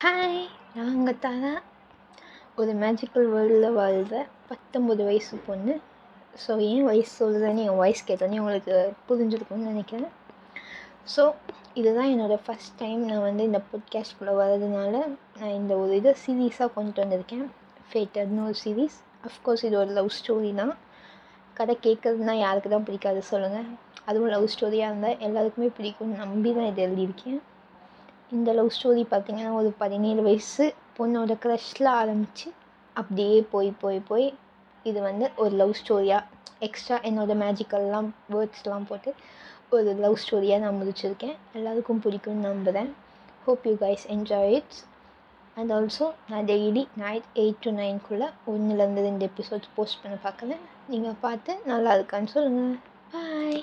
Hi நாங்கள் தானே ஒரு மேஜிக்கல் வேர்ல்டில் வாழ்கிற பத்தொம்பது வயசு பொண்ணு. ஸோ ஏன் வயசு சொல்கிறேன்னு என் வாய்ஸ் கேட்டோன்னே உங்களுக்கு புரிஞ்சிருக்கும்னு நினைக்கிறேன். ஸோ இதுதான் என்னோடய ஃபஸ்ட் டைம் நான் வந்து இந்த பாட்காஸ்ட்குள்ளே வர்றதுனால நான் இந்த ஒரு இதை சீரீஸாக கொண்டு வந்திருக்கேன். ஃபேட்டர்னு ஒரு சீரீஸ் அஃப்கோர்ஸ் இது ஒரு லவ் ஸ்டோரி தான். கதை கேட்குறதுனா யாருக்கு தான் பிடிக்காது சொல்லுங்கள் அதுவும் லவ் ஸ்டோரியாக இருந்தால் எல்லாருக்குமே பிடிக்கும்னு நம்பி தான் இதை எழுதியிருக்கேன். இந்த லவ் ஸ்டோரி பார்த்திங்கன்னா ஒரு பதினேழு வயசு பொண்ணோட க்ரஷில் ஆரம்பித்து அப்படியே போய் போய் போய் இது வந்து ஒரு லவ் ஸ்டோரியாக எக்ஸ்ட்ரா என்னோடய மேஜிக்கல்லாம் வேர்ட்ஸ்லாம் போட்டு ஒரு லவ் ஸ்டோரியாக நான் முடிச்சிருக்கேன். எல்லாருக்கும் பிடிக்கும்னு நம்புகிறேன் hope you guys enjoy it's and also நான் டெய்லி நைட் எயிட் டு நைன்குள்ளே ஒன்றுலேருந்து ரெண்டு எபிசோட்ஸ் போஸ்ட் பண்ண பார்க்குறேன். நீங்கள் பார்த்து நல்லா இருக்கான்னு சொல்லுங்கள் பாய்